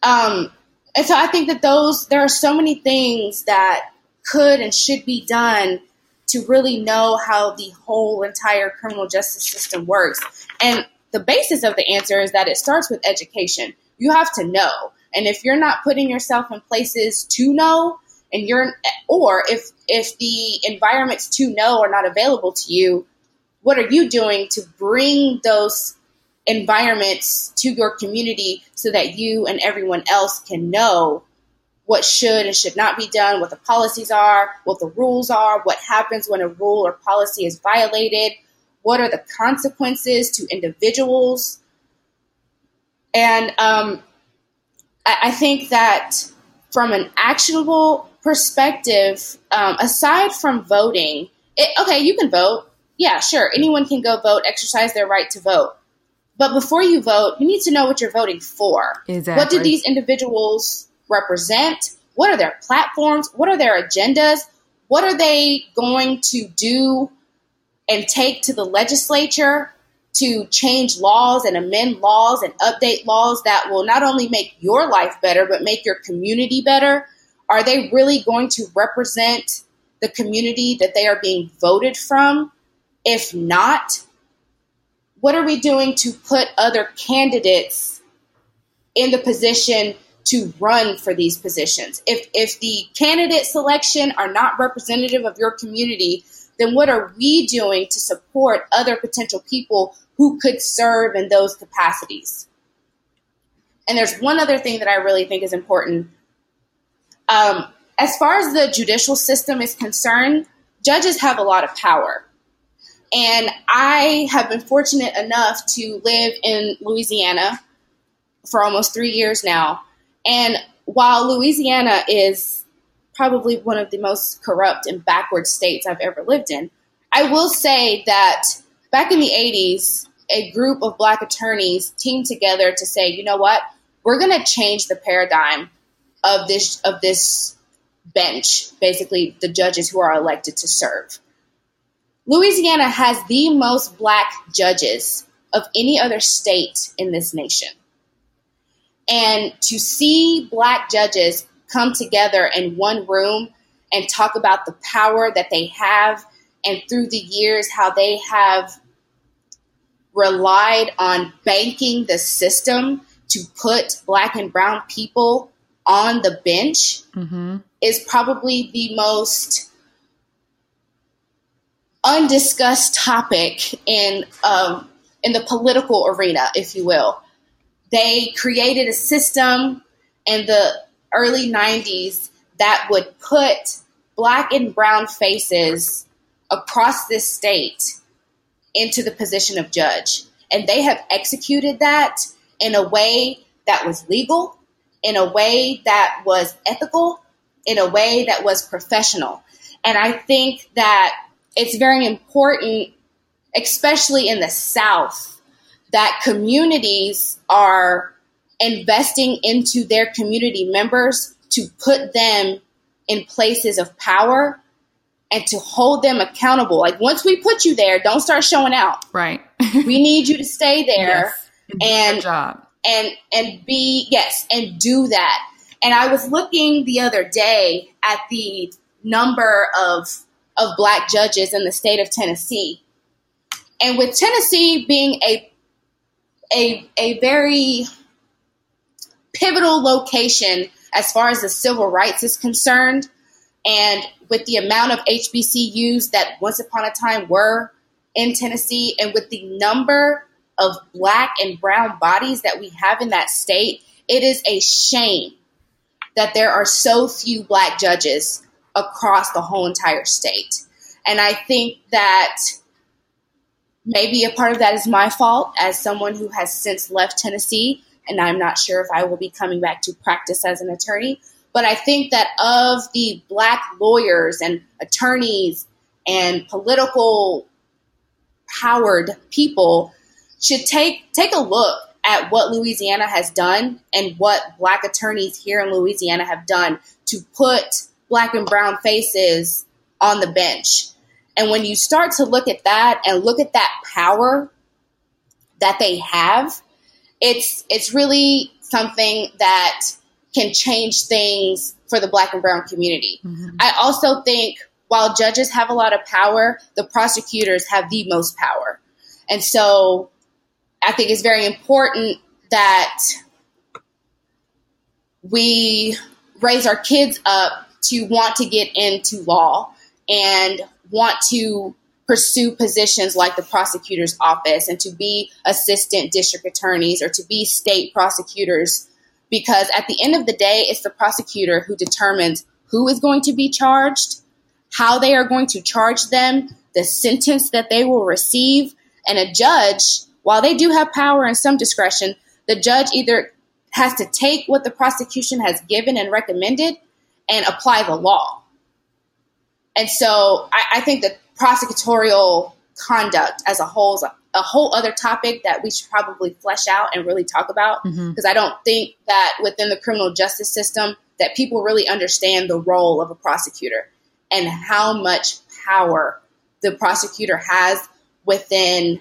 Um, and so I think that those, there are so many things that could and should be done to really know how the whole entire criminal justice system works. And the basis of the answer is that it starts with education. You have to know. And if you're not putting yourself in places to know, and you're, or if if the environments to know are not available to you, what are you doing to bring those environments to your community so that you and everyone else can know what should and should not be done, what the policies are, what the rules are, what happens when a rule or policy is violated, what are the consequences to individuals. And um, I, I, think that from an actionable perspective, um, aside from voting, it, okay, you can vote. Yeah, sure. Anyone can go vote, exercise their right to vote. But before you vote, you need to know what you're voting for. Exactly. What do these individuals represent? What are their platforms? What are their agendas? What are they going to do and take to the legislature to change laws and amend laws and update laws that will not only make your life better, but make your community better? Are they really going to represent the community that they are being voted from? If not, what are we doing to put other candidates in the position to run for these positions. If if the candidate selection are not representative of your community, then what are we doing to support other potential people who could serve in those capacities? And there's one other thing that I really think is important. Um, as far as the judicial system is concerned, judges have a lot of power. And I have been fortunate enough to live in Louisiana for almost three years now. And while Louisiana is probably one of the most corrupt and backward states I've ever lived in, I will say that back in the 80s, a group of black attorneys teamed together to say, you know what, we're going to change the paradigm of this of this bench, basically the judges who are elected to serve. Louisiana has the most black judges of any other state in this nation. And to see black judges come together in one room and talk about the power that they have and through the years how they have relied on banking the system to put black and brown people on the bench mm-hmm. is probably the most undiscussed topic in um, in the political arena, if you will. They created a system and the early 90s that would put black and brown faces across this state into the position of judge. And they have executed that in a way that was legal, in a way that was ethical, in a way that was professional. And I think that it's very important, especially in the South, that communities are investing into their community members to put them in places of power and to hold them accountable. Like once we put you there, don't start showing out. Right. we need you to stay there yes, and and and be yes and do that. And I was looking the other day at the number of of black judges in the state of Tennessee. And with Tennessee being a a a very pivotal location as far as the civil rights is concerned, and with the amount of HBCUs that once upon a time were in Tennessee, and with the number of black and brown bodies that we have in that state, it is a shame that there are so few black judges across the whole entire state. And I think that maybe a part of that is my fault as someone who has since left Tennessee, and I'm not sure if I will be coming back to practice as an attorney. But I think that of the black lawyers and attorneys and political powered people should take take a look at what Louisiana has done and what black attorneys here in Louisiana have done to put black and brown faces on the bench. And when you start to look at that and look at that power that they have, it's it's really something that can change things for the black and brown community. Mm-hmm. I also think while judges have a lot of power, the prosecutors have the most power. And so I think it's very important that we raise our kids up to want to get into law and want to pursue positions like the prosecutor's office and to be assistant district attorneys or to be state prosecutors because at the end of the day, it's the prosecutor who determines who is going to be charged, how they are going to charge them, the sentence that they will receive. And a judge, while they do have power and some discretion, the judge either has to take what the prosecution has given and recommended and apply the law. And so I, I think that prosecutorial conduct as a whole is a a whole other topic that we should probably flesh out and really talk about because mm-hmm. I don't think that within the criminal justice system that people really understand the role of a prosecutor and how much power the prosecutor has within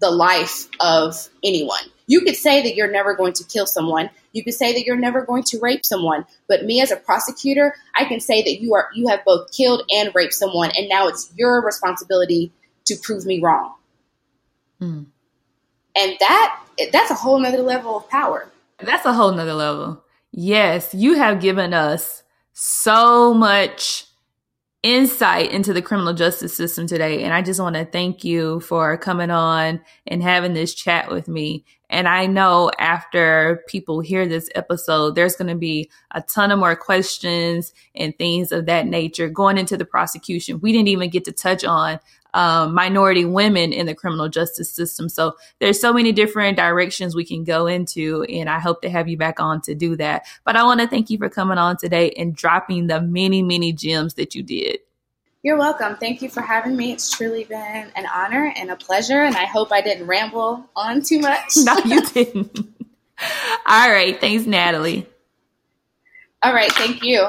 the life of anyone. You could say that you're never going to kill someone. You can say that you're never going to rape someone. But me as a prosecutor, I can say that you are you have both killed and raped someone and now it's your responsibility to prove me wrong. Mm. And that that's a whole nother level of power. That's a whole nother level. Yes, you have given us so much insight into the criminal justice system today. And I just want to thank you for coming on and having this chat with me. And I know after people hear this episode, there's going to be a ton of more questions and things of that nature going into the prosecution. We didn't even get to touch on um, minority women in the criminal justice system. So there's so many different directions we can go into, and I hope to have you back on to do that. But I want to thank you for coming on today and dropping the many, many gems that you did. You're welcome. Thank you for having me. It's truly been an honor and a pleasure, and I hope I didn't ramble on too much. no, you didn't. All right. Thanks, Natalie. All right. Thank you.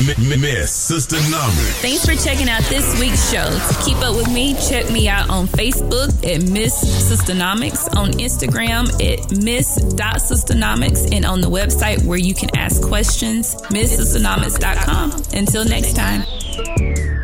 Miss Sister. Thanks for checking out this week's show. To keep up with me, check me out on Facebook at Miss Sistanomics, on Instagram at Miss.Sistanomics, and on the website where you can ask questions, MissSistanomics.com. Until next time.